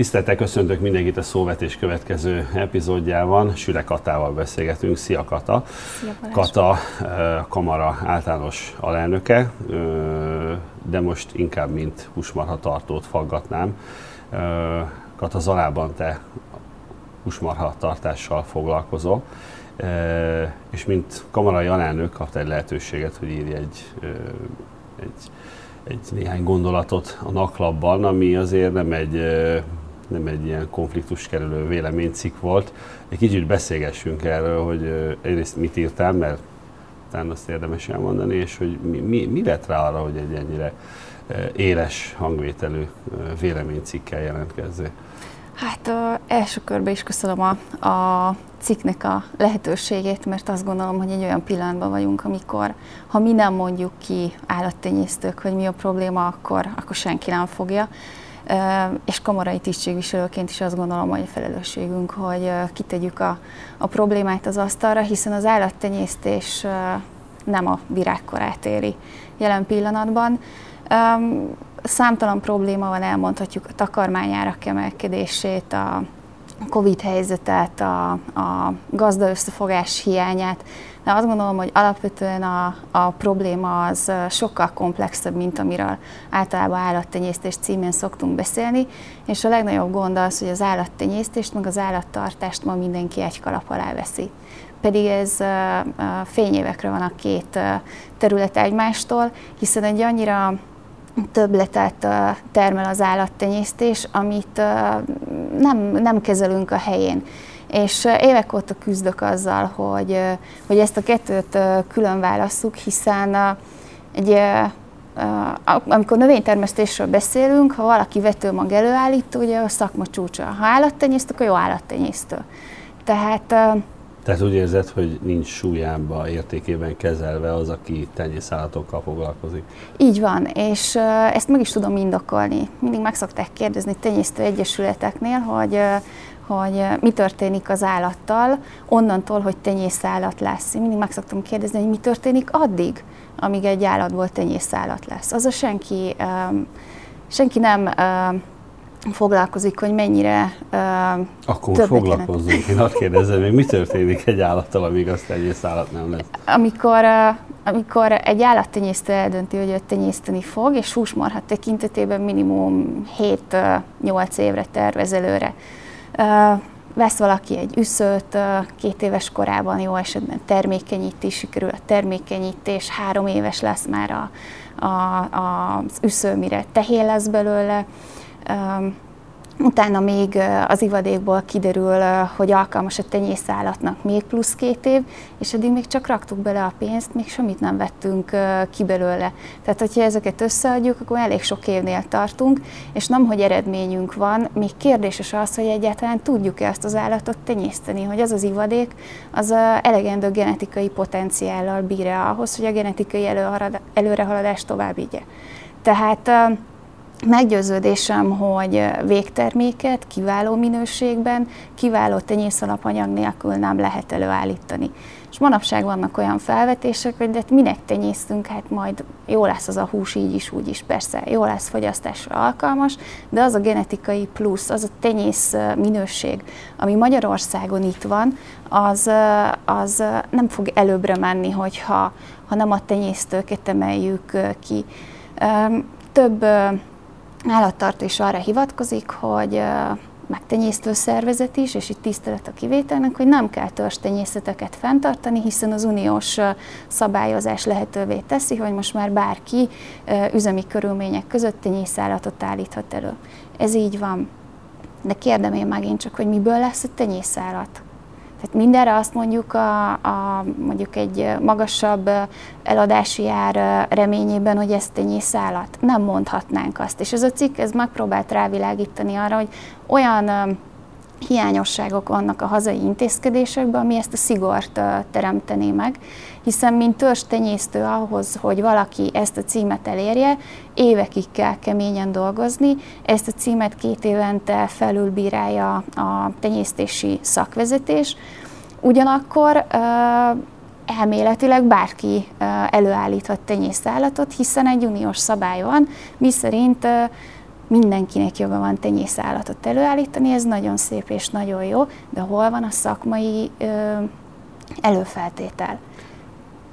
Tiszteltek, köszöntök mindenkit a szóvetés következő epizódjában. Süle Katával beszélgetünk. Szia Kata! Szia, Kata a Kamara általános alelnöke, de most inkább mint húsmarha tartót faggatnám. Kata, Zalában te húsmarha tartással foglalkozol, és mint kamarai alelnök kaptál egy lehetőséget, hogy írj egy, egy, egy néhány gondolatot a naklapban, ami azért nem egy nem egy ilyen konfliktus kerülő véleménycikk volt. Egy kicsit beszélgessünk erről, hogy egyrészt mit írtál, mert talán azt érdemes elmondani, és hogy mi, mi, mi vett rá arra, hogy egy ennyire éles hangvételű véleménycikkel jelentkezzél? Hát első körben is köszönöm a, a cikknek a lehetőségét, mert azt gondolom, hogy egy olyan pillanatban vagyunk, amikor ha mi nem mondjuk ki állattenyésztők, hogy mi a probléma, akkor, akkor senki nem fogja és kamarai tisztségviselőként is azt gondolom, hogy a felelősségünk, hogy kitegyük a, a problémát az asztalra, hiszen az állattenyésztés nem a virágkorát éri jelen pillanatban. Számtalan probléma van, elmondhatjuk a takarmányárak emelkedését, a Covid helyzetet, a, a gazda összefogás hiányát, de azt gondolom, hogy alapvetően a, a probléma az sokkal komplexebb, mint amiről általában állattenyésztés címén szoktunk beszélni, és a legnagyobb gond az, hogy az állattenyésztést, meg az állattartást ma mindenki egy kalap alá veszi. Pedig ez fényévekre van a két terület egymástól, hiszen egy annyira többletet termel az állattenyésztés, amit nem, nem kezelünk a helyén. És évek óta küzdök azzal, hogy, hogy ezt a kettőt külön válasszuk, hiszen egy, amikor növénytermesztésről beszélünk, ha valaki vetőmag előállít, ugye a szakma csúcsa. Ha állattenyésztő, akkor jó állattenyésztő. Tehát tehát úgy érzed, hogy nincs súlyába, értékében kezelve az, aki tenyészállatokkal foglalkozik? Így van, és ezt meg is tudom indokolni. Mindig meg szokták kérdezni tenyésztő egyesületeknél, hogy hogy mi történik az állattal, onnantól, hogy tenyészállat lesz. Én mindig meg szoktam kérdezni, hogy mi történik addig, amíg egy állatból tenyészállat lesz. Az a senki, senki nem foglalkozik, hogy mennyire uh, Akkor foglalkozzunk. Én azt kérdezem, hogy mi történik egy állattal, amíg azt tenyész állat nem lesz? Amikor, uh, amikor egy állattenyésztő eldönti, hogy őt tenyészteni fog, és húsmarha tekintetében minimum 7-8 évre tervez előre. Uh, vesz valaki egy üszőt, két éves korában jó esetben termékenyíti, sikerül a termékenyítés, három éves lesz már a, a, a, az üsző, mire tehén lesz belőle, Utána még az ivadékból kiderül, hogy alkalmas a tenyészállatnak még plusz két év, és eddig még csak raktuk bele a pénzt, még semmit nem vettünk ki belőle. Tehát, hogyha ezeket összeadjuk, akkor elég sok évnél tartunk, és nem, hogy eredményünk van, még kérdéses az, hogy egyáltalán tudjuk-e ezt az állatot tenyészteni, hogy az az ivadék az elegendő genetikai potenciállal bír-e ahhoz, hogy a genetikai előrehaladást tovább vigye. Tehát Meggyőződésem, hogy végterméket kiváló minőségben, kiváló tenyészalapanyag nélkül nem lehet előállítani. És manapság vannak olyan felvetések, hogy de hát minek tenyésztünk, hát majd jó lesz az a hús így is, úgy is, persze, jó lesz fogyasztásra alkalmas, de az a genetikai plusz, az a tenyész minőség, ami Magyarországon itt van, az, az nem fog előbbre menni, hogyha ha nem a tenyésztőket emeljük ki. Több állattartó is arra hivatkozik, hogy megtenyésztő szervezet is, és itt tisztelet a kivételnek, hogy nem kell törstenyészeteket fenntartani, hiszen az uniós szabályozás lehetővé teszi, hogy most már bárki üzemi körülmények között tenyészállatot állíthat elő. Ez így van. De kérdem én megint csak, hogy miből lesz a tenyészállat? Tehát mindenre azt mondjuk a, a mondjuk egy magasabb eladási ár reményében, hogy ez tenyészállat. Nem mondhatnánk azt. És ez a cikk ez megpróbált rávilágítani arra, hogy olyan hiányosságok vannak a hazai intézkedésekben, ami ezt a szigort teremtené meg, hiszen mint törstenyésztő ahhoz, hogy valaki ezt a címet elérje, évekig kell keményen dolgozni, ezt a címet két évente felülbírálja a tenyésztési szakvezetés, ugyanakkor elméletileg bárki előállíthat tenyészállatot, hiszen egy uniós szabály van, miszerint mindenkinek joga van tenyészállatot előállítani, ez nagyon szép és nagyon jó, de hol van a szakmai ö, előfeltétel?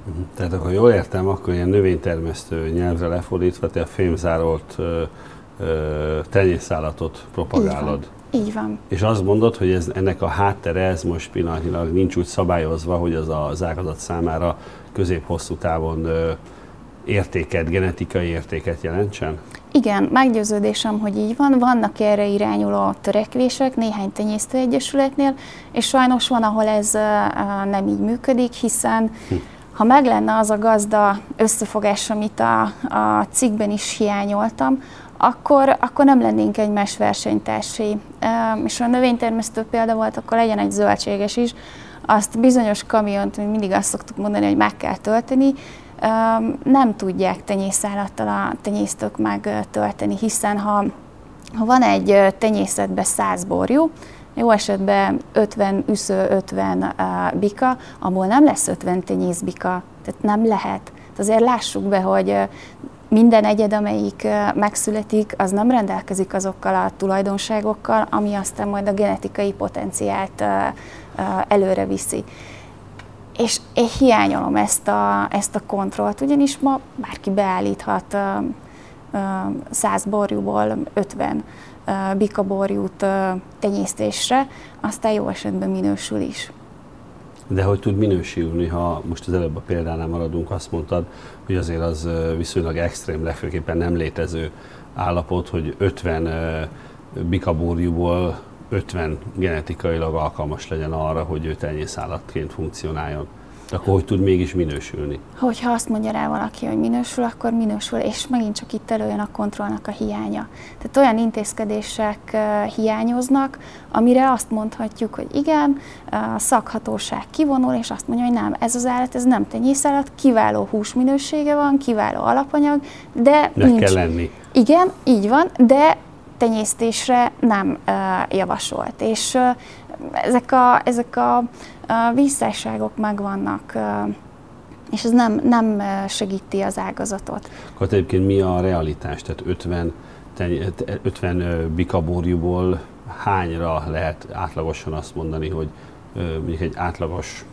Mhm. Tehát akkor jól értem, akkor ilyen növénytermesztő nyelvre lefordítva, te a fémzárolt ö, ö, tenyészállatot propagálod. Így van. Így van. És azt mondod, hogy ez, ennek a háttere, ez most pillanatnyilag nincs úgy szabályozva, hogy az az ágazat számára közép-hosszú távon ö, értéket, genetikai értéket jelentsen? Igen, meggyőződésem, hogy így van. Vannak erre irányuló törekvések néhány tenyésztőegyesületnél, és sajnos van, ahol ez nem így működik, hiszen hm. ha meg lenne az a gazda összefogás, amit a, a cikkben is hiányoltam, akkor, akkor nem lennénk egymás versenytársai. És ha a növénytermesztő példa volt, akkor legyen egy zöldséges is. Azt bizonyos kamiont, mindig azt szoktuk mondani, hogy meg kell tölteni, nem tudják tenyészállattal a tenyésztők megtölteni, hiszen ha, ha van egy tenyészetben 100 borjú, jó esetben 50 üsző, 50 bika, abból nem lesz 50 tenyészbika, tehát nem lehet. Tehát azért lássuk be, hogy minden egyed, amelyik megszületik, az nem rendelkezik azokkal a tulajdonságokkal, ami aztán majd a genetikai potenciált előre viszi. És én hiányolom ezt a, ezt a kontrollt, ugyanis ma bárki beállíthat száz borjúból 50 bikaborjút tenyésztésre, aztán jó esetben minősül is. De hogy tud minősülni, ha most az előbb a példánál maradunk, azt mondtad, hogy azért az viszonylag extrém, legfőképpen nem létező állapot, hogy 50 bikaborjúból 50 genetikailag alkalmas legyen arra, hogy ő tenyészállatként funkcionáljon. Akkor hogy tud mégis minősülni? Hogyha azt mondja rá valaki, hogy minősül, akkor minősül, és megint csak itt előjön a kontrollnak a hiánya. Tehát olyan intézkedések hiányoznak, amire azt mondhatjuk, hogy igen, a szakhatóság kivonul, és azt mondja, hogy nem, ez az állat, ez nem tenyészállat, kiváló húsminősége van, kiváló alapanyag, de Meg nincs. kell lenni. Igen, így van, de tenyésztésre nem javasolt. És ezek a, ezek a visszásságok megvannak, és ez nem, nem segíti az ágazatot. Akkor egyébként mi a realitás? Tehát 50, 50 bikabórjúból hányra lehet átlagosan azt mondani, hogy mondjuk egy átlagos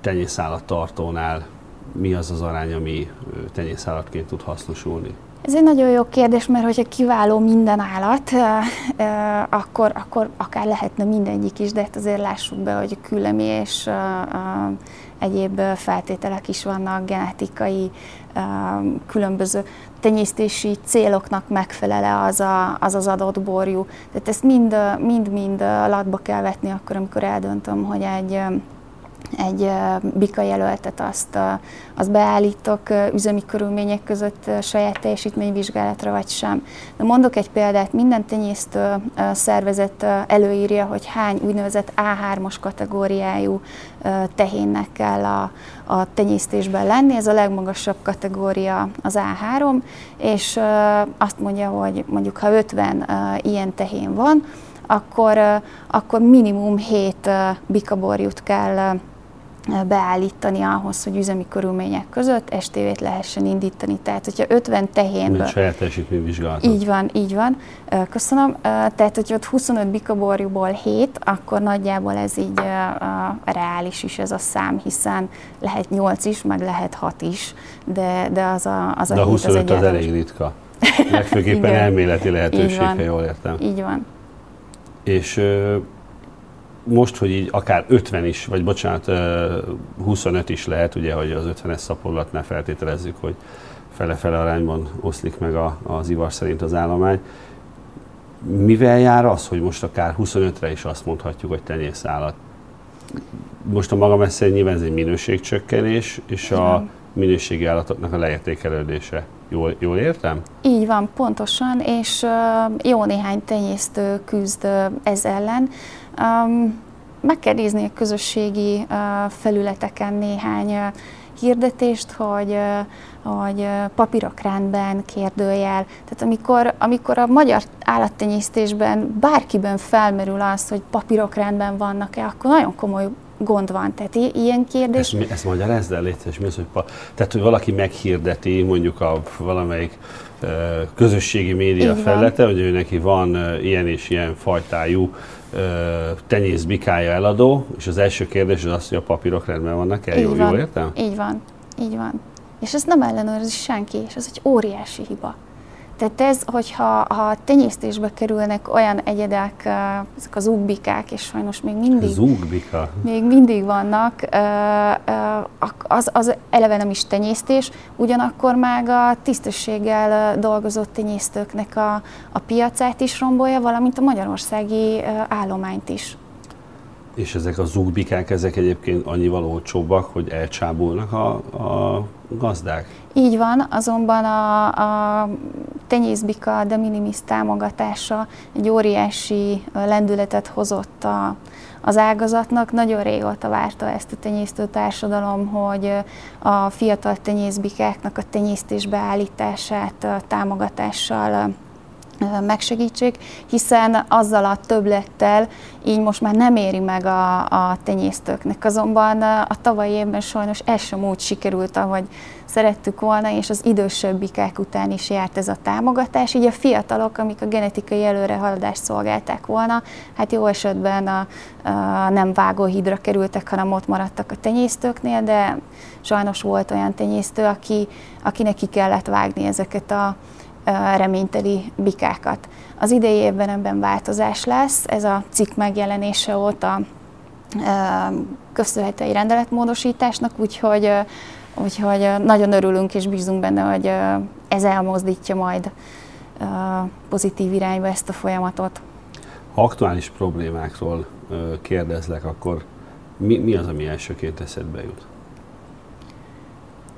tenyészállattartónál mi az az arány, ami tenyészállatként tud hasznosulni? Ez egy nagyon jó kérdés, mert hogyha kiváló minden állat, akkor, akkor akár lehetne mindegyik is, de hát azért lássuk be, hogy külemi és egyéb feltételek is vannak, genetikai, különböző tenyésztési céloknak megfelele az, a, az az adott borjú. Tehát ezt mind-mind latba kell vetni akkor, amikor eldöntöm, hogy egy egy bika jelöltet azt, azt beállítok üzemi körülmények között saját teljesítményvizsgálatra vagy sem. De mondok egy példát, minden tenyésztő szervezet előírja, hogy hány úgynevezett A3-as kategóriájú tehénnek kell a, a tenyésztésben lenni, ez a legmagasabb kategória az A3, és azt mondja, hogy mondjuk ha 50 ilyen tehén van, akkor, akkor minimum 7 bikaborjút kell beállítani ahhoz, hogy üzemi körülmények között estévét lehessen indítani. Tehát, hogyha 50 tehénből... Mint saját teljesítményvizsgálat. Így van, így van. Köszönöm. Tehát, hogyha ott 25 bikaborjúból 7, akkor nagyjából ez így reális is ez a szám, hiszen lehet 8 is, meg lehet 6 is, de, de az a, az a de a 25 az, az elég ritka. Legfőképpen elméleti lehetőség, ha jól értem. Így van. És most, hogy így akár 50 is, vagy bocsánat, 25 is lehet, ugye, hogy az 50-es szaporulatnál feltételezzük, hogy fele-fele arányban oszlik meg a, az ivar szerint az állomány. Mivel jár az, hogy most akár 25-re is azt mondhatjuk, hogy tenyészállat? Most a maga messze nyilván ez egy minőségcsökkenés, és a minőségi állatoknak a leértékelődése. Jól, jól értem? Így van, pontosan, és jó néhány tenyésztő küzd ez ellen. Meg kell nézni a közösségi felületeken néhány hirdetést, hogy, hogy papírokrendben kérdőjel. Tehát amikor, amikor a magyar állattenyésztésben bárkiben felmerül az, hogy papírokrendben vannak-e, akkor nagyon komoly gond van. Tehát ilyen kérdés... Ezt, ezt magyarázd el, létszés, mi az, hogy, pa, tehát, hogy valaki meghirdeti mondjuk a valamelyik közösségi média felülete, hogy ő neki van ilyen és ilyen fajtájú tenyészbikája eladó, és az első kérdés az az, hogy a papírok rendben vannak-e, jól, van. jól értem? Így van, így van. És ezt nem ellenőrzi senki, és ez egy óriási hiba. Tehát ez, hogyha ha tenyésztésbe kerülnek olyan egyedek, ezek az ugbikák, és sajnos még mindig, Zugbika. még mindig vannak, az, az eleve nem is tenyésztés, ugyanakkor meg a tisztességgel dolgozott tenyésztőknek a, a piacát is rombolja, valamint a magyarországi állományt is. És ezek a zugbikák, ezek egyébként annyival olcsóbbak, hogy elcsábulnak a, a gazdák? Így van, azonban a, a tenyészbika de minimis támogatása egy óriási lendületet hozott a, az ágazatnak. Nagyon régóta várta ezt a tenyésztő társadalom, hogy a fiatal tenyészbikáknak a tenyésztésbe állítását támogatással megsegítsék, hiszen azzal a többlettel így most már nem éri meg a, a tenyésztőknek. Azonban a tavalyi évben sajnos ez sem úgy sikerült, ahogy szerettük volna, és az idősebbikák után is járt ez a támogatás. Így a fiatalok, amik a genetikai előrehaladást szolgálták volna, hát jó esetben a, a nem vágóhídra kerültek, hanem ott maradtak a tenyésztőknél, de sajnos volt olyan tenyésztő, aki, akinek ki kellett vágni ezeket a reményteli bikákat. Az idei évben ebben változás lesz, ez a cikk megjelenése óta köszönhető egy rendeletmódosításnak, úgyhogy, úgyhogy nagyon örülünk és bízunk benne, hogy ez elmozdítja majd pozitív irányba ezt a folyamatot. Ha aktuális problémákról kérdezlek, akkor mi, mi az, ami elsőként eszedbe jut?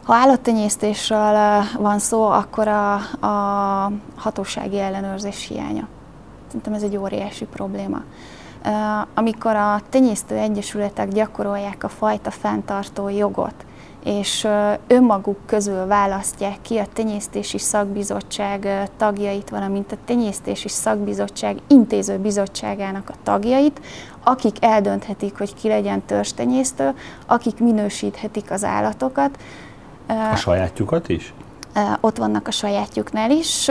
Ha állattenyésztésről van szó, akkor a, a hatósági ellenőrzés hiánya. Szerintem ez egy óriási probléma. Amikor a tenyésztő egyesületek gyakorolják a fajta fenntartó jogot, és önmaguk közül választják ki a tenyésztési szakbizottság tagjait, valamint a tenyésztési szakbizottság intéző bizottságának a tagjait, akik eldönthetik, hogy ki legyen törstenyésztő, akik minősíthetik az állatokat, a sajátjukat is? Ott vannak a sajátjuknál is.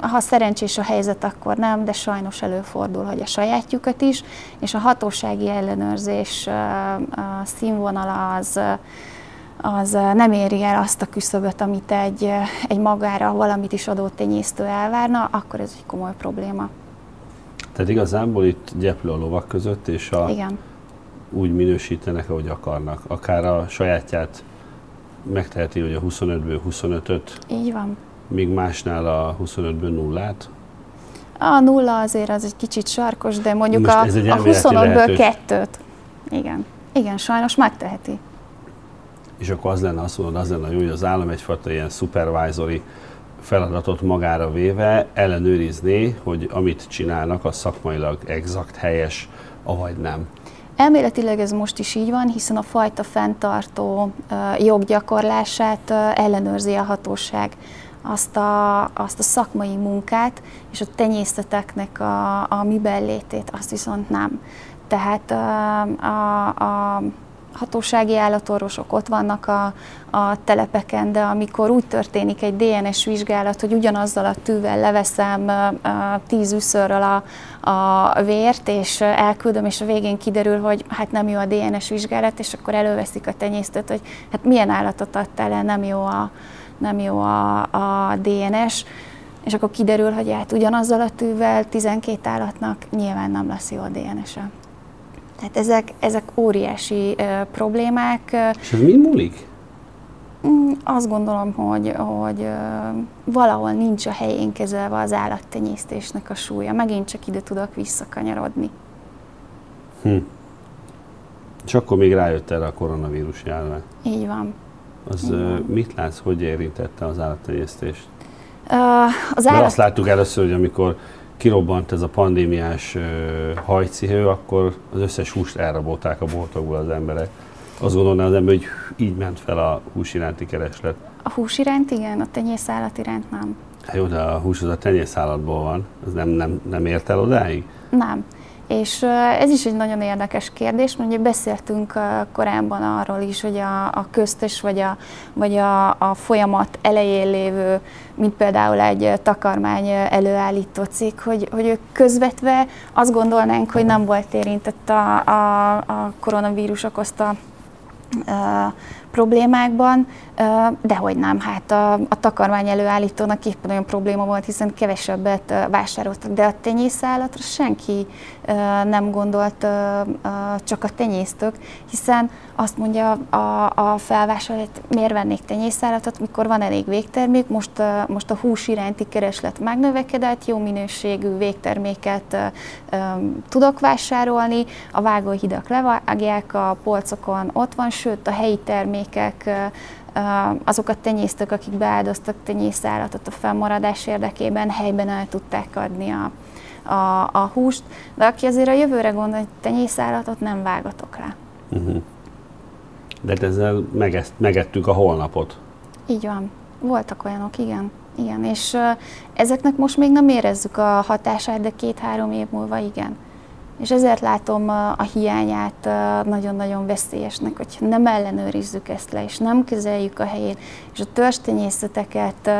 Ha szerencsés a helyzet, akkor nem, de sajnos előfordul, hogy a sajátjukat is, és a hatósági ellenőrzés színvonala az, az nem éri el azt a küszöböt, amit egy, egy magára valamit is adó tenyésztő elvárna, akkor ez egy komoly probléma. Tehát igazából itt gyeplő a lovak között, és a, Igen. úgy minősítenek, ahogy akarnak. Akár a sajátját megteheti, hogy a 25-ből 25-öt. Így van. Míg másnál a 25-ből nullát. A nulla azért az egy kicsit sarkos, de mondjuk a, a 25-ből kettőt. Igen. Igen, sajnos megteheti. És akkor az lenne, azt mondod, az lenne jó, hogy az állam egyfajta ilyen supervisory feladatot magára véve ellenőrizné, hogy amit csinálnak, az szakmailag exakt, helyes, avagy nem. Elméletileg ez most is így van, hiszen a fajta fenntartó joggyakorlását ellenőrzi a hatóság. Azt a, azt a szakmai munkát és a tenyészeteknek a, a miben létét, azt viszont nem. Tehát a, a, a hatósági állatorvosok ott vannak a, a telepeken, de amikor úgy történik egy DNS vizsgálat, hogy ugyanazzal a tűvel leveszem tíz üszörről a, a vért, és elküldöm, és a végén kiderül, hogy hát nem jó a DNS vizsgálat, és akkor előveszik a tenyésztőt, hogy hát milyen állatot adtál el, nem jó a, nem jó a, a DNS, és akkor kiderül, hogy hát ugyanazzal a tűvel 12 állatnak nyilván nem lesz jó a DNS-e. Tehát ezek, ezek óriási uh, problémák. És ez mi múlik? Mm, azt gondolom, hogy, hogy uh, valahol nincs a helyén kezelve az állattenyésztésnek a súlya. Megint csak ide tudok visszakanyarodni. Hm. És akkor még rájött erre a koronavírus járvány. Így van. Az Így van. mit látsz, hogy érintette az állattenyésztést? Uh, az állat... Mert azt láttuk először, hogy amikor kirobbant ez a pandémiás hajcihő, akkor az összes húst elrabolták a boltokból az emberek. Azt gondolná az ember, hogy így ment fel a hús iránti kereslet. A hús iránt igen, a tenyészállat iránt nem. Hát jó, de a hús az a tenyészállatból van, az nem, nem, nem ért el odáig? Nem. És ez is egy nagyon érdekes kérdés, ugye beszéltünk korábban arról is, hogy a, a köztes vagy, a, vagy a, a folyamat elején lévő, mint például egy takarmány előállító cég, hogy, hogy ők közvetve azt gondolnánk, hogy nem volt érintett a, a, a koronavírus okozta problémákban, de hogy nem, hát a, a takarmány előállítónak éppen olyan probléma volt, hiszen kevesebbet vásároltak, de a tenyészállatra senki nem gondolt, csak a tenyésztők, hiszen azt mondja a, a felvásárló, hogy miért vennék tenyészállatot, mikor van elég végtermék, most, most a hús iránti kereslet megnövekedett, jó minőségű végterméket tudok vásárolni, a vágóhidak levágják, a polcokon ott van, sőt a helyi termékek azok a tenyésztők, akik beáldoztak tenyészállatot a fennmaradás érdekében, helyben el tudták adni a, a, a húst, de aki azért a jövőre gondol, hogy tenyészállatot nem vágatok rá. Uh-huh. De hát ezzel megeszt, megettük a holnapot. Így van. Voltak olyanok, igen. Igen, és uh, ezeknek most még nem érezzük a hatását, de két-három év múlva igen. És ezért látom a hiányát nagyon-nagyon veszélyesnek, hogy nem ellenőrizzük ezt le, és nem kezeljük a helyén, és a törstenyészeteket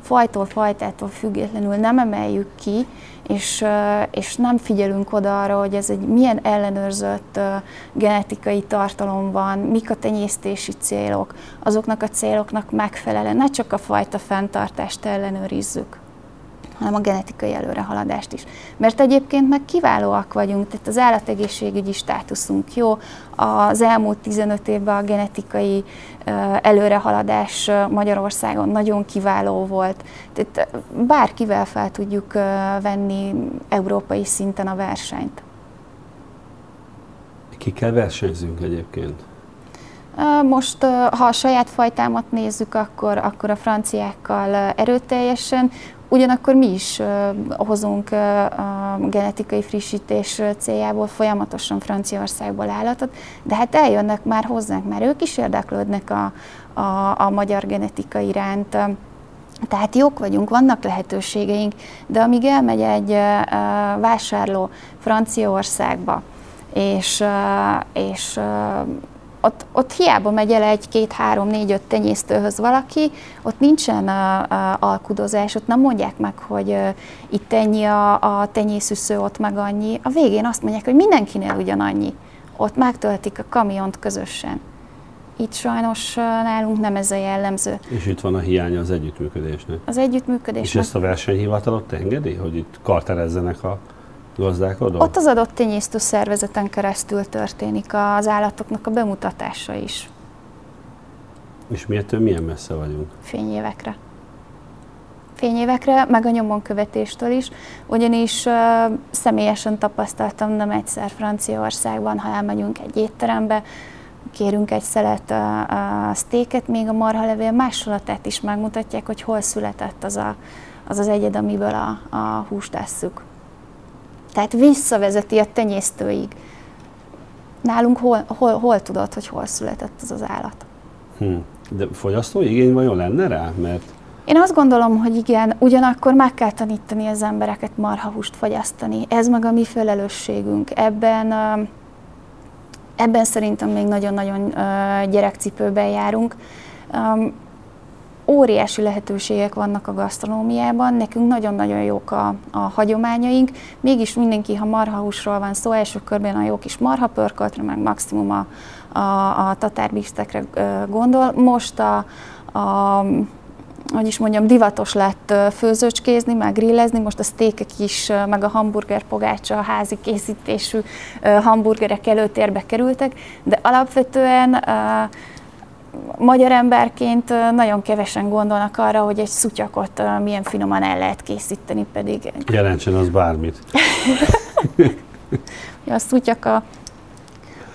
fajtól, fajtától függetlenül nem emeljük ki, és, és nem figyelünk oda arra, hogy ez egy milyen ellenőrzött genetikai tartalom van, mik a tenyésztési célok, azoknak a céloknak megfelelően, ne csak a fajta fenntartást ellenőrizzük hanem a genetikai előrehaladást is. Mert egyébként meg kiválóak vagyunk, tehát az állategészségügyi státuszunk jó, az elmúlt 15 évben a genetikai előrehaladás Magyarországon nagyon kiváló volt. Tehát bárkivel fel tudjuk venni európai szinten a versenyt. Kikkel versenyzünk egyébként? Most, ha a saját fajtámat nézzük, akkor, akkor a franciákkal erőteljesen. Ugyanakkor mi is hozunk a genetikai frissítés céljából folyamatosan Franciaországból állatot, de hát eljönnek már hozzánk, mert ők is érdeklődnek a, a, a magyar genetika iránt. Tehát jók vagyunk, vannak lehetőségeink, de amíg elmegy egy vásárló Franciaországba, és, és ott, ott hiába megy el egy, két, három, négy, öt tenyésztőhöz valaki, ott nincsen a, a alkudozás, ott nem mondják meg, hogy uh, itt ennyi a, a tenyészüsző, ott meg annyi. A végén azt mondják, hogy mindenkinél ugyanannyi. Ott megtöltik a kamiont közösen. Itt sajnos nálunk nem ez a jellemző. És itt van a hiánya az együttműködésnek. Az együttműködésnek. És ezt a versenyhivatalot engedi, hogy itt karterezzenek a gazdálkodó? Ott az adott tenyésztő szervezeten keresztül történik az állatoknak a bemutatása is. És miért milyen messze vagyunk? Fényévekre. Fényévekre, meg a nyomon követéstől is, ugyanis uh, személyesen tapasztaltam nem egyszer Franciaországban, ha elmegyünk egy étterembe, kérünk egy szelet uh, uh, sztéket, még a marhalevél másolatát is megmutatják, hogy hol született az a, az, az egyed, amiből a, a húst tesszük. Tehát visszavezeti a tenyésztőig. Nálunk hol, hol, hol tudod, hogy hol született az az állat? Hm. De fogyasztói igény vajon lenne rá? Mert én azt gondolom, hogy igen, ugyanakkor meg kell tanítani az embereket marhahúst fogyasztani. Ez meg a mi felelősségünk. Ebben, ebben szerintem még nagyon-nagyon gyerekcipőben járunk óriási lehetőségek vannak a gasztronómiában, nekünk nagyon-nagyon jók a, a hagyományaink, mégis mindenki, ha marhahúsról van szó, első körben a jó kis marhapörköltre, meg maximum a, a, a tatárbisztekre gondol. Most a, a hogy is mondjam, divatos lett főzőcskézni, meg grillezni, most a sztékek is, meg a hamburger pogácsa, a házi készítésű hamburgerek előtérbe kerültek, de alapvetően magyar emberként nagyon kevesen gondolnak arra, hogy egy szutyakot milyen finoman el lehet készíteni, pedig... Jelentsen az bármit. a szutyak a,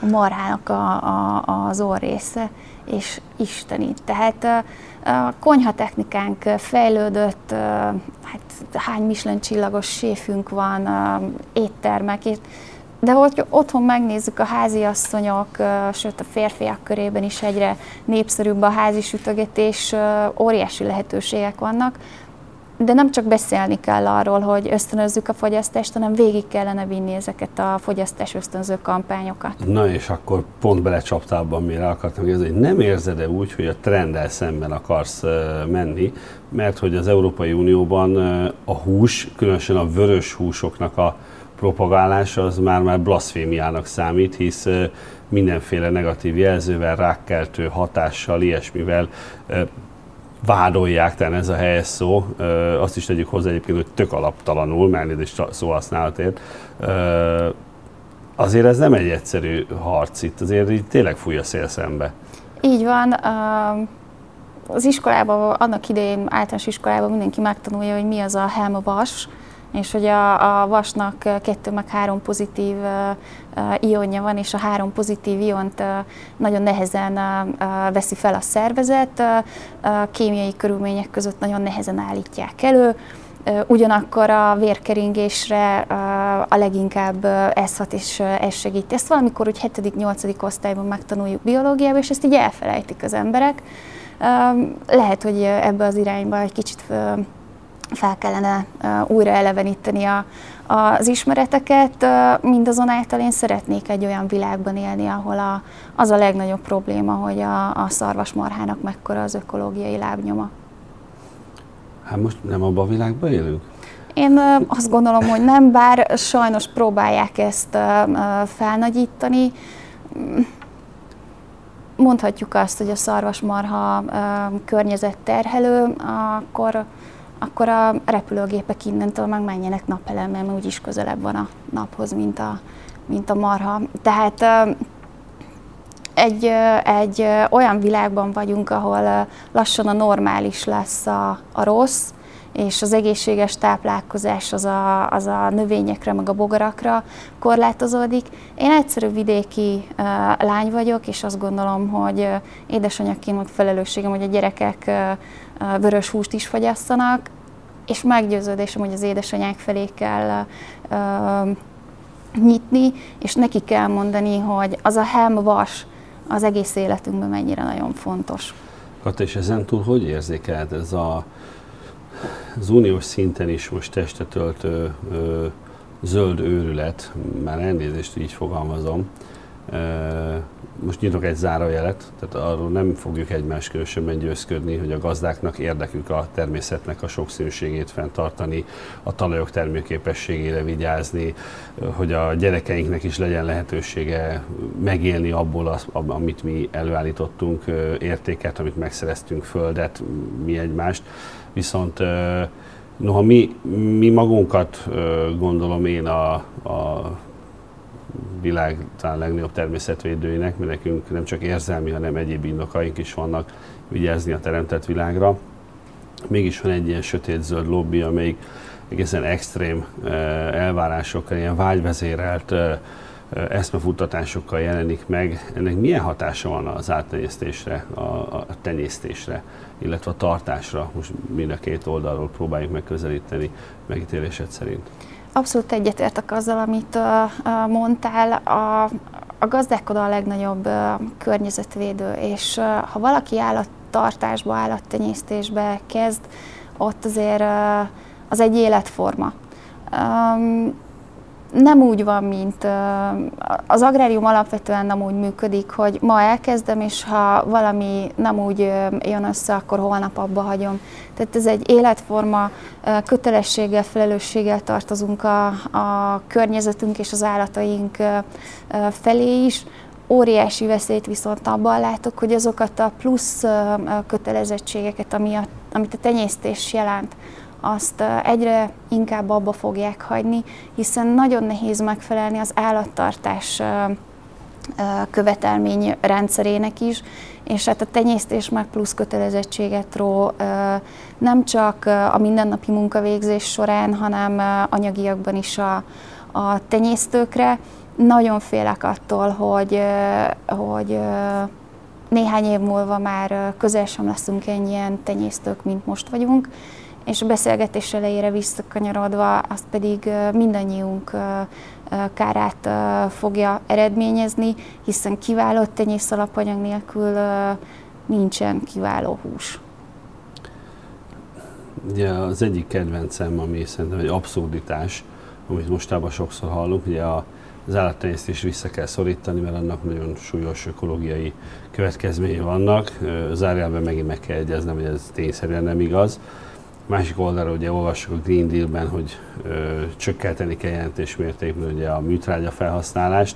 a marhának a, a, az orrésze, és isteni. Tehát a konyhatechnikánk fejlődött, hát hány Michelin csillagos séfünk van, éttermek, és de hogy otthon megnézzük a háziasszonyok, sőt a férfiak körében is egyre népszerűbb a házi sütögetés, óriási lehetőségek vannak. de nem csak beszélni kell arról, hogy ösztönözzük a fogyasztást, hanem végig kellene vinni ezeket a fogyasztás ösztönző kampányokat. Na és akkor pont belecsaptál abban, mire akartam kérdezni, hogy nem érzed-e úgy, hogy a trenddel szemben akarsz menni, mert hogy az Európai Unióban a hús, különösen a vörös húsoknak a propagálása az már már blaszfémiának számít, hisz mindenféle negatív jelzővel, rákkeltő hatással, ilyesmivel vádolják, tehát ez a helyes szó. Azt is tegyük hozzá egyébként, hogy tök alaptalanul, mert is szó használatért. Azért ez nem egy egyszerű harc itt, azért így tényleg fúj a szél szembe. Így van. Az iskolában, annak idején általános iskolában mindenki megtanulja, hogy mi az a helmvas, és hogy a, a vasnak kettő meg három pozitív ionja van, és a három pozitív iont nagyon nehezen veszi fel a szervezet, kémiai körülmények között nagyon nehezen állítják elő, ugyanakkor a vérkeringésre a leginkább ez hat és ez segíti. Ezt valamikor úgy 7.-8. osztályban megtanuljuk biológiában, és ezt így elfelejtik az emberek. Lehet, hogy ebbe az irányba egy kicsit fel kellene újra eleveníteni a, az ismereteket, mindazonáltal én szeretnék egy olyan világban élni, ahol a, az a legnagyobb probléma, hogy a, a szarvasmarhának mekkora az ökológiai lábnyoma. Hát most nem abban a világban élünk? Én azt gondolom, hogy nem, bár sajnos próbálják ezt felnagyítani. Mondhatjuk azt, hogy a szarvasmarha környezetterhelő, akkor akkor a repülőgépek innentől meg menjenek napelemmel, mert úgyis közelebb van a naphoz, mint a, mint a marha. Tehát egy, egy olyan világban vagyunk, ahol lassan a normális lesz a, a rossz, és az egészséges táplálkozás az a, az a növényekre, meg a bogarakra korlátozódik. Én egyszerű vidéki uh, lány vagyok, és azt gondolom, hogy uh, édesanyagként meg felelősségem, hogy a gyerekek uh, vörös húst is fogyasszanak, és meggyőződésem, hogy az édesanyák felé kell nyitni, és neki kell mondani, hogy az a helm vas az egész életünkben mennyire nagyon fontos. Kata, és ezen túl hogy érzékeled ez a, az uniós szinten is most testet öltő ö, zöld őrület, már elnézést így fogalmazom, most nyitok egy zárójelet, tehát arról nem fogjuk egymás különösebben győzködni, hogy a gazdáknak érdekük a természetnek a sokszínűségét fenntartani, a talajok termőképességére vigyázni, hogy a gyerekeinknek is legyen lehetősége megélni abból, az, amit mi előállítottunk, értéket, amit megszereztünk, földet, mi egymást. Viszont noha mi, mi magunkat gondolom én a, a világ talán legnagyobb természetvédőinek, mert nekünk nem csak érzelmi, hanem egyéb indokaink is vannak vigyázni a teremtett világra. Mégis van egy ilyen sötét-zöld lobby, amelyik egészen extrém eh, elvárásokkal, ilyen vágyvezérelt eh, eh, eszmefuttatásokkal jelenik meg. Ennek milyen hatása van az áttenyésztésre, a, a tenyésztésre, illetve a tartásra? Most mind a két oldalról próbáljuk megközelíteni megítélésed szerint. Abszolút egyetértek azzal, amit mondtál. A, a gazdálkodó a legnagyobb környezetvédő, és ha valaki állattartásba, állattenyésztésbe kezd, ott azért az egy életforma. Nem úgy van, mint az agrárium alapvetően nem úgy működik, hogy ma elkezdem, és ha valami nem úgy jön össze, akkor holnap abba hagyom. Tehát ez egy életforma, kötelességgel, felelősséggel tartozunk a, a környezetünk és az állataink felé is. Óriási veszélyt viszont abban látok, hogy azokat a plusz kötelezettségeket, ami a, amit a tenyésztés jelent, azt egyre inkább abba fogják hagyni, hiszen nagyon nehéz megfelelni az állattartás követelmény rendszerének is, és hát a tenyésztés meg plusz kötelezettséget ró nem csak a mindennapi munkavégzés során, hanem anyagiakban is a, a tenyésztőkre. Nagyon félek attól, hogy, hogy néhány év múlva már közel sem leszünk ennyien tenyésztők, mint most vagyunk, és a beszélgetés elejére visszakanyarodva, azt pedig mindannyiunk kárát fogja eredményezni, hiszen kiváló tenyész alapanyag nélkül nincsen kiváló hús. Ugye az egyik kedvencem, ami szerintem egy abszurditás, amit mostában sokszor hallunk, ugye a, az állattenyésztést vissza kell szorítani, mert annak nagyon súlyos ökológiai következményei vannak. Zárjában megint meg kell egyeznem, hogy ez tényszerűen nem igaz. Másik oldalról ugye olvassuk a Green Deal-ben, hogy ö, csökkenteni kell jelentés mértékben ugye a műtrágya felhasználást,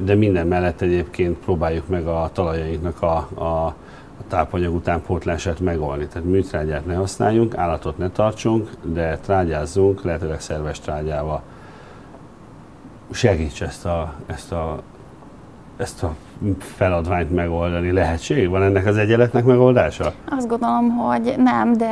de minden mellett egyébként próbáljuk meg a talajainknak a, a a tápanyag utánpótlását megoldani. Tehát műtrágyát ne használjunk, állatot ne tartsunk, de trágyázzunk, lehetőleg szerves trágyával. Segíts ezt a, ezt a, ezt a feladványt megoldani? Lehetség? Van ennek az egyenletnek megoldása? Azt gondolom, hogy nem, de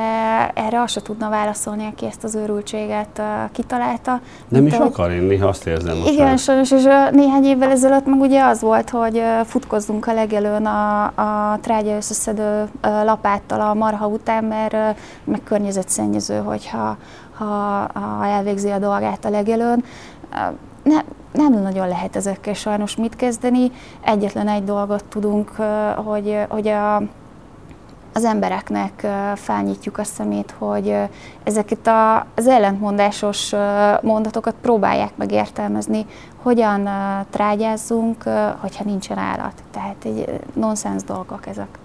erre azt se tudna válaszolni, aki ezt az őrültséget kitalálta. Nem is akar, én néha azt érzem most Igen, sajnos, és néhány évvel ezelőtt meg ugye az volt, hogy futkozzunk a legelőn a, a trágya összeszedő lapáttal a marha után, mert meg környezetszennyező, hogyha ha, ha elvégzi a dolgát a legelőn. Ne, nem nagyon lehet ezekkel sajnos mit kezdeni. Egyetlen egy dolgot tudunk, hogy, hogy a, az embereknek felnyitjuk a szemét, hogy ezeket a, az ellentmondásos mondatokat próbálják meg értelmezni, hogyan trágyázzunk, hogyha nincsen állat. Tehát egy nonsens dolgok ezek.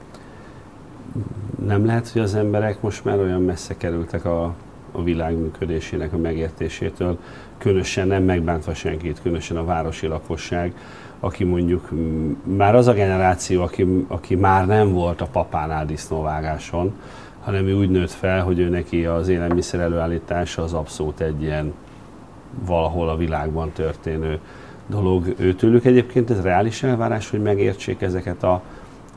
Nem lehet, hogy az emberek most már olyan messze kerültek a, a világ működésének a megértésétől, különösen nem megbántva senkit, különösen a városi lakosság, aki mondjuk már az a generáció, aki, aki már nem volt a papánál disznóvágáson, hanem ő úgy nőtt fel, hogy ő neki az élelmiszer előállítása az abszolút egy ilyen valahol a világban történő dolog. Őtőlük egyébként ez reális elvárás, hogy megértsék ezeket a,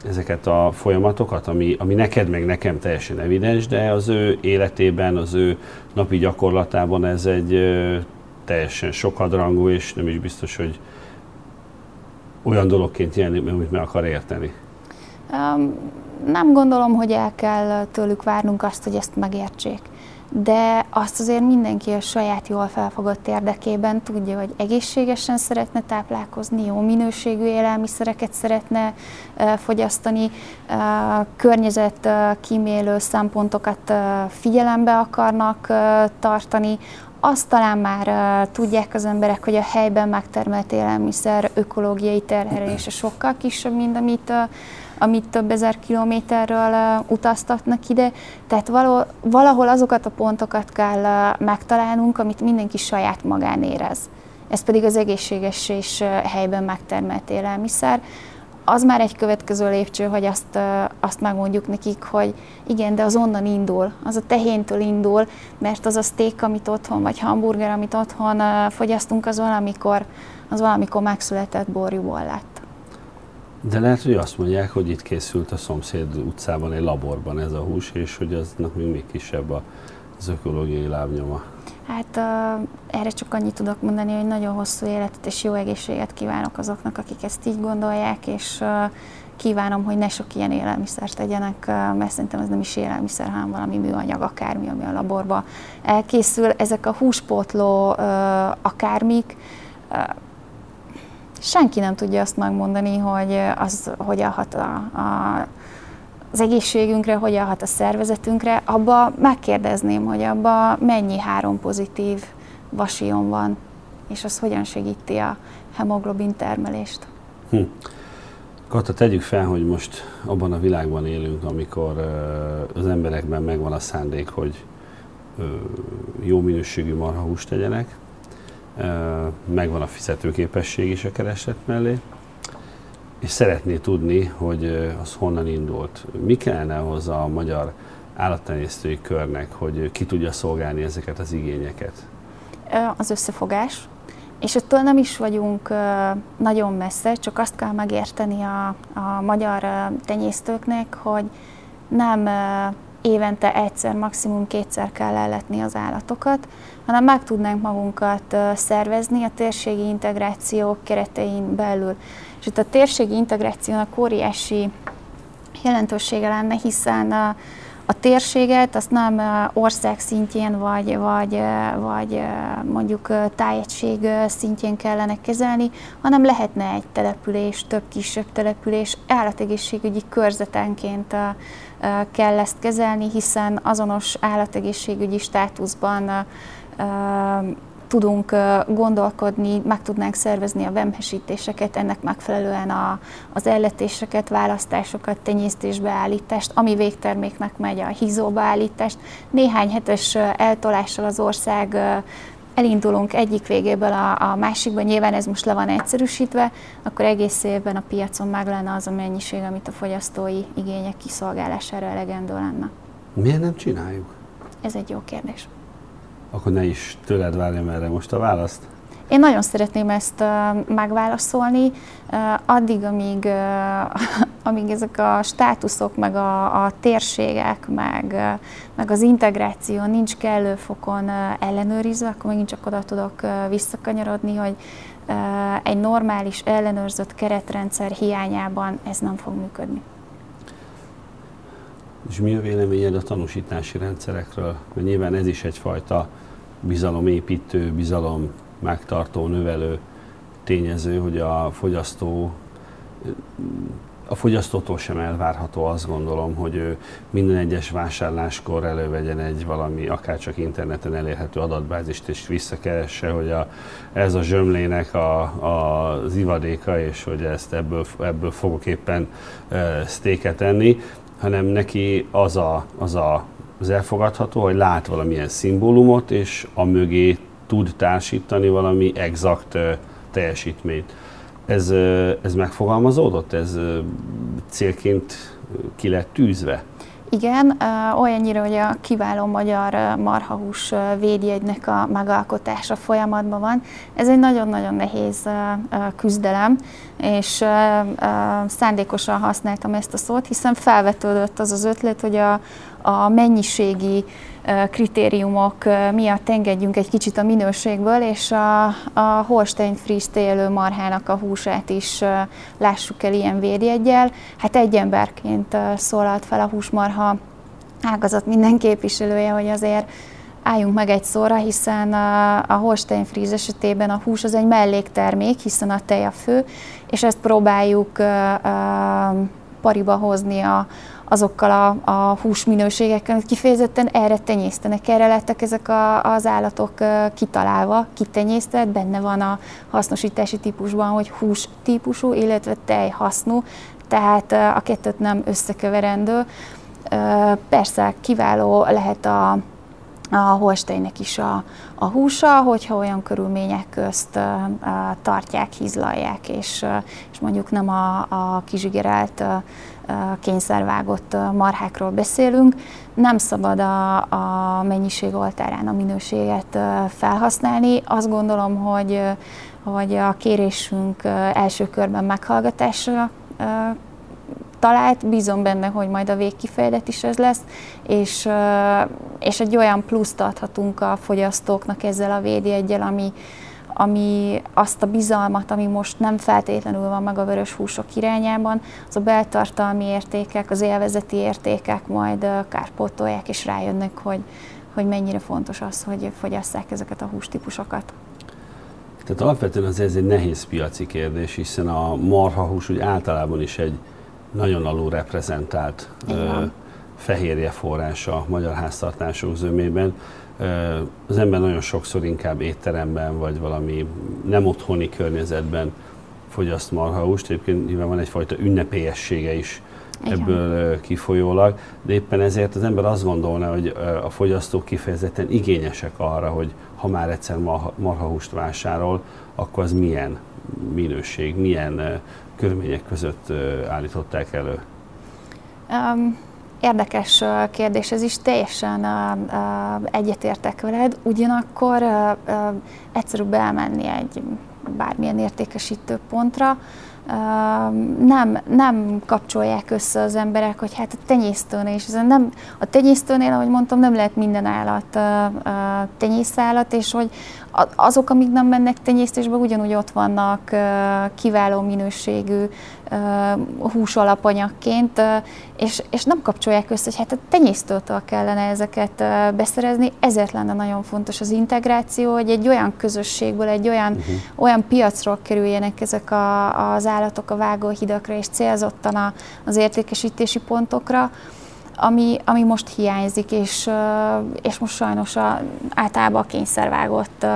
ezeket a folyamatokat, ami, ami neked meg nekem teljesen evidens, de az ő életében, az ő napi gyakorlatában ez egy teljesen sokadrangú, és nem is biztos, hogy olyan dologként jelenik, amit meg akar érteni. Um, nem gondolom, hogy el kell tőlük várnunk azt, hogy ezt megértsék. De azt azért mindenki a saját jól felfogott érdekében tudja, hogy egészségesen szeretne táplálkozni, jó minőségű élelmiszereket szeretne fogyasztani, környezet kímélő szempontokat figyelembe akarnak tartani, azt talán már uh, tudják az emberek, hogy a helyben megtermelt élelmiszer ökológiai terhelése sokkal kisebb, mint amit, uh, amit több ezer kilométerről utaztatnak ide. Tehát valahol azokat a pontokat kell megtalálnunk, amit mindenki saját magán érez. Ez pedig az egészséges és helyben megtermelt élelmiszer az már egy következő lépcső, hogy azt, azt megmondjuk nekik, hogy igen, de az onnan indul, az a tehéntől indul, mert az a steak, amit otthon, vagy hamburger, amit otthon fogyasztunk, az valamikor, az valamikor megszületett borjúból lett. De lehet, hogy azt mondják, hogy itt készült a szomszéd utcában egy laborban ez a hús, és hogy aznak még, még kisebb az ökológiai lábnyoma. Hát uh, erre csak annyit tudok mondani, hogy nagyon hosszú életet és jó egészséget kívánok azoknak, akik ezt így gondolják, és uh, kívánom, hogy ne sok ilyen élelmiszert tegyenek, mert szerintem ez nem is élelmiszer, hanem valami műanyag, akármi, ami a laborba elkészül. Ezek a húspótló akármik, senki nem tudja azt megmondani, hogy az hogyan hat a, a az egészségünkre, hogyan hat a szervezetünkre, abba megkérdezném, hogy abba mennyi három pozitív vasion van, és az hogyan segíti a hemoglobin termelést. Hm. Kata, tegyük fel, hogy most abban a világban élünk, amikor az emberekben megvan a szándék, hogy jó minőségű marhahúst tegyenek, megvan a fizetőképesség is a kereslet mellé, és szeretné tudni, hogy az honnan indult. Mi kellene hozzá a magyar állattenyésztői körnek, hogy ki tudja szolgálni ezeket az igényeket? Az összefogás. És ettől nem is vagyunk nagyon messze, csak azt kell megérteni a, a magyar tenyésztőknek, hogy nem évente egyszer, maximum kétszer kell elletni az állatokat, hanem meg tudnánk magunkat szervezni a térségi integráció keretein belül. És itt a térségi integrációnak óriási jelentősége lenne, hiszen a, a térséget azt nem ország szintjén, vagy, vagy, vagy mondjuk tájegység szintjén kellene kezelni, hanem lehetne egy település, több kisebb település állategészségügyi körzetenként kell ezt kezelni, hiszen azonos állategészségügyi státuszban tudunk gondolkodni, meg tudnánk szervezni a vemhesítéseket, ennek megfelelően a, az elletéseket, választásokat, tenyésztésbeállítást, ami végterméknek megy a hízóbeállítást. Néhány hetes eltolással az ország elindulunk egyik végéből a, a másikba, nyilván ez most le van egyszerűsítve, akkor egész évben a piacon meg lenne az a mennyiség, amit a fogyasztói igények kiszolgálására elegendő lenne. Miért nem csináljuk? Ez egy jó kérdés. Akkor ne is tőled várjam erre most a választ. Én nagyon szeretném ezt megválaszolni, addig, amíg, amíg ezek a státuszok, meg a, a térségek, meg, meg az integráció nincs kellő fokon ellenőrizve, akkor megint csak oda tudok visszakanyarodni, hogy egy normális ellenőrzött keretrendszer hiányában ez nem fog működni. És mi a véleményed a tanúsítási rendszerekről? Mert nyilván ez is egyfajta bizalomépítő, bizalom megtartó, növelő tényező, hogy a fogyasztó a fogyasztótól sem elvárható azt gondolom, hogy ő minden egyes vásárláskor elővegyen egy valami, akár csak interneten elérhető adatbázist, és visszakeresse, hogy a, ez a zsömlének a, a, az ivadéka, és hogy ezt ebből, ebből fogok éppen e, sztéket enni, hanem neki az, a, az a, az elfogadható, hogy lát valamilyen szimbólumot, és a mögé tud társítani valami exakt teljesítményt. Ez, ez megfogalmazódott? Ez célként ki lett tűzve? Igen, olyannyira, hogy a kiváló magyar marhahús védjegynek a megalkotása folyamatban van. Ez egy nagyon-nagyon nehéz küzdelem, és szándékosan használtam ezt a szót, hiszen felvetődött az az ötlet, hogy a, a mennyiségi kritériumok miatt engedjünk egy kicsit a minőségből, és a, a Holstein Fries élő marhának a húsát is lássuk el ilyen védjegyel. Hát egy emberként szólalt fel a húsmarha ágazat minden képviselője, hogy azért álljunk meg egy szóra, hiszen a Holstein Fries esetében a hús az egy melléktermék, hiszen a tej a fő, és ezt próbáljuk pariba hozni a, azokkal a, a húsminőségekkel, kifejezetten erre tenyésztenek. Erre lettek ezek a, az állatok kitalálva, kitenyésztve, benne van a hasznosítási típusban, hogy hús típusú, illetve tej hasznú, tehát a kettőt nem összekeverendő. Persze kiváló lehet a, a holsteinek is a, a húsa, hogyha olyan körülmények közt tartják, hízlalják, és, és mondjuk nem a, a kizsigerált uh, kényszervágott marhákról beszélünk. Nem szabad a, a mennyiség oltárán a minőséget felhasználni. Azt gondolom, hogy, hogy a kérésünk első körben meghallgatásra talált, bízom benne, hogy majd a végkifejlet is ez lesz, és, és egy olyan pluszt adhatunk a fogyasztóknak ezzel a védjegyel, ami, ami azt a bizalmat, ami most nem feltétlenül van meg a vörös húsok irányában, az a beltartalmi értékek, az élvezeti értékek majd kárpótolják és rájönnek, hogy, hogy mennyire fontos az, hogy fogyasszák ezeket a hústípusokat. Tehát alapvetően az ez egy nehéz piaci kérdés, hiszen a marhahús úgy általában is egy nagyon alul reprezentált fehérje forrása a magyar háztartások zömében. Az ember nagyon sokszor inkább étteremben, vagy valami nem otthoni környezetben fogyaszt marhahúst. Egyébként nyilván van egyfajta ünnepélyessége is Igen. ebből kifolyólag, de éppen ezért az ember azt gondolna, hogy a fogyasztók kifejezetten igényesek arra, hogy ha már egyszer marhahúst vásárol, akkor az milyen minőség, milyen körülmények között állították elő? Um, Érdekes kérdés, ez is teljesen egyetértek veled, ugyanakkor egyszerűbb elmenni egy bármilyen értékesítő pontra, nem, nem kapcsolják össze az emberek, hogy hát a tenyésztőnél is. Nem, a tenyésztőnél, ahogy mondtam, nem lehet minden állat tenyészállat, és hogy azok, amik nem mennek tenyésztésbe, ugyanúgy ott vannak kiváló minőségű hús alapanyagként, és, és nem kapcsolják össze, hogy hát a tenyésztőtől kellene ezeket beszerezni, ezért lenne nagyon fontos az integráció, hogy egy olyan közösségből, egy olyan, uh-huh. olyan piacról kerüljenek ezek a, az állatok a vágóhidakra, és célzottan a, az értékesítési pontokra, ami, ami most hiányzik, és, és most sajnos a, általában a kényszervágott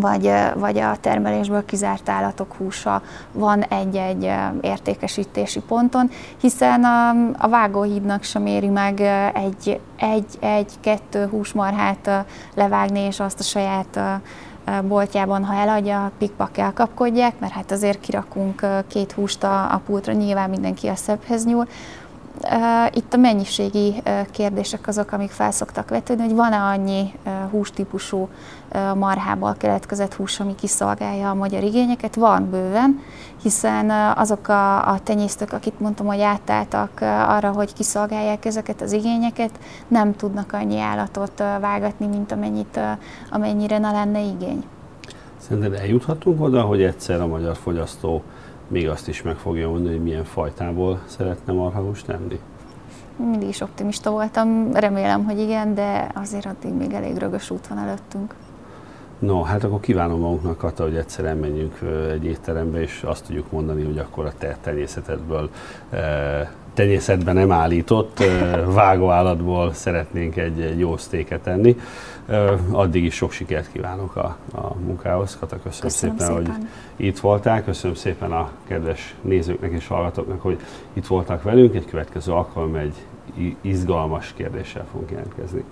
vagy, vagy a termelésből kizárt állatok húsa van egy-egy értékesítési ponton, hiszen a, a vágóhídnak sem éri meg egy, egy, egy, kettő húsmarhát levágni, és azt a saját boltjában, ha eladja, pikpak elkapkodják, mert hát azért kirakunk két húst a, a pultra, nyilván mindenki a szebbhez nyúl, itt a mennyiségi kérdések azok, amik felszoktak vetődni, hogy van-e annyi hústípusú marhából keletkezett hús, ami kiszolgálja a magyar igényeket. Van bőven, hiszen azok a, a tenyésztők, akik mondtam, hogy átálltak arra, hogy kiszolgálják ezeket az igényeket, nem tudnak annyi állatot vágatni, mint amennyit, amennyire ne lenne igény. Szerinted eljuthatunk oda, hogy egyszer a magyar fogyasztó még azt is meg fogja mondani, hogy milyen fajtából szeretne marhahúst tenni? Mindig is optimista voltam, remélem, hogy igen, de azért addig még elég rögös út van előttünk. No, hát akkor kívánom magunknak, Kata, hogy egyszer elmenjünk egy étterembe, és azt tudjuk mondani, hogy akkor a te tenyészetedből, tenyészetben nem állított vágóállatból szeretnénk egy, egy jó sztéket enni. Addig is sok sikert kívánok a, a munkához. Kata, köszönöm, köszönöm szépen, szépen, hogy itt voltál. Köszönöm szépen a kedves nézőknek és hallgatóknak, hogy itt voltak velünk. Egy következő alkalom egy izgalmas kérdéssel fogunk jelentkezni.